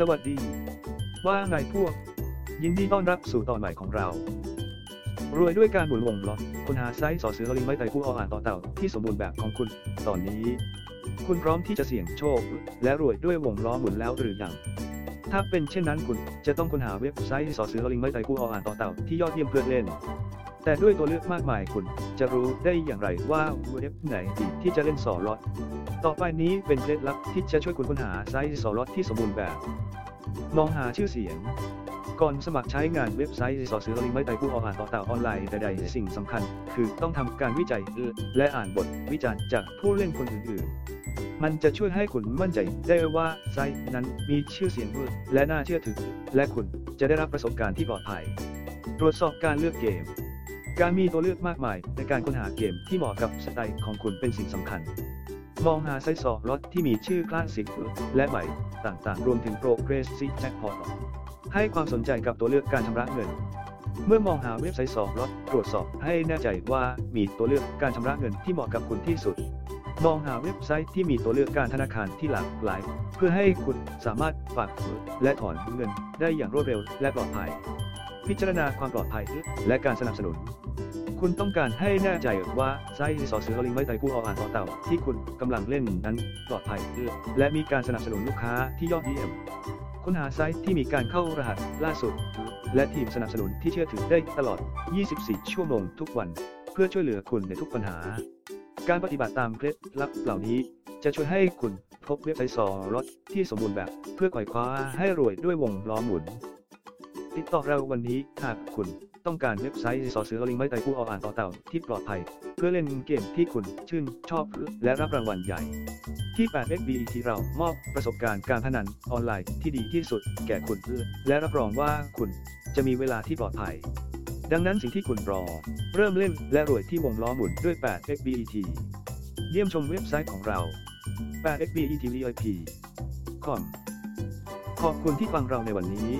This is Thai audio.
สวัสดี ว่าไงพวก ยินดีต้อนรับสู่ตอนใหม่ของเรา รวยด้วยการหมุนวงล้อคุณหาไซส์สอเสือลิงไม้ไต่คู่ออ่านต่อเต่าที่สมบูรณ์แบบของคุณ ตอนนี้ คุณพร้อมที่จะเสี่ยงโชค และรวยด้วยวงล้อหมุนแล้วหรือยัง ถ้าเป็นเช่นนั้นคุณจะต้องค้นหาเว็บไซต์สอเสือลิงไม้ไต่คู่ออ่านต่อเต่าที่ยอดเยี่ยมเพื่อเล่น แต่ด้วยตัวเลือกมากมายคุณจะรู้ได้อย่างไรว่าเว็บไหนดีที่จะเล่นสอลอตต่อไปนี้เป็นเคล็ดลับที่จะช่วยคุณค้นหาไซต์สอลอตที่สมบูรณ์แบบ มองหาชื่อเสียง ก่อนสมัครใช้งานเว็บไซต์สอเสือลิงไม้ไต่ผู้ออกอ่านต่อเต่าออนไลน์ใดๆสิ่งสำคัญ คือต้องทำการวิจัยและอ่านบทวิจารณ์จากผู้เล่นคนอื่นๆ มันจะช่วยให้คุณมั่นใจได้ว่าไซต์นั้นมีชื่อเสียงและน่าเชื่อถือ และคุณจะได้รับประสบการณ์ที่ปลอดภัย ตรวจสอบการเลือกเกม การมีตัวเลือกมากมายในการค้นหาเกมที่เหมาะกับสไตล์ของคุณเป็นสิ่งสำคัญ มองหาไซต์สล็อตที่มีชื่อคลาสสิกและใหม่ต่างๆ รวมถึง progressive jackpot ให้ความสนใจกับตัวเลือกการชำระเงิน เมื่อมองหาเว็บไซต์สล็อตตรวจสอบให้แน่ใจว่ามีตัวเลือกการชำระเงินที่เหมาะกับคุณที่สุด มองหาเว็บไซต์ที่มีตัวเลือกการธนาคารที่หลากหลาย เพื่อให้คุณสามารถฝากและถอนเงินได้อย่างรวดเร็วและปลอดภัยพิจารณาความปลอดภัยและการสนับสนุน คุณต้องการให้แน่ใจว่าไซต์สอเสือลิงไม้ไต่กู้ออ่านต่อเต่าที่คุณกำลังเล่นนั้นปลอดภัยและมีการสนับสนุนลูกค้าที่ยอดเยี่ยมค้นหาไซต์ที่มีการเข้ารหัสล่าสุด และทีมสนับสนุนที่เชื่อถือได้ตลอด 24 ชั่วโมงทุกวัน เพื่อช่วยเหลือคุณในทุกปัญหา การปฏิบัติตามเคล็ดลับเหล่านี้จะช่วยให้คุณพบเว็บไซต์สอรถที่สมบูรณ์แบบเพื่อไขว่คว้าให้รวยด้วยวงล้อหมุน ติดต่อเราวันนี้หากคุณ ต้องการเว็บไซต์สอเสือลิงไม้ไต่ผู้ออ่านต่อเต่าที่ปลอดภัย เพื่อเล่นเกมที่คุณชื่นชอบและรับรางวัลใหญ่ ที่ 8xb ที่เรามอบประสบการณ์การพนันออนไลน์ที่ดีที่สุดแก่คุณและรับรองว่าคุณจะมีเวลาที่ปลอดภัย ดังนั้นสิ่งที่คุณรอ เริ่มเล่นและรวยที่วงล้อหมุนด้วย 8xbet เยี่ยมชมเว็บไซต์ของเรา 8xbet VIP com ขอบคุณที่ฟังเราในวันนี้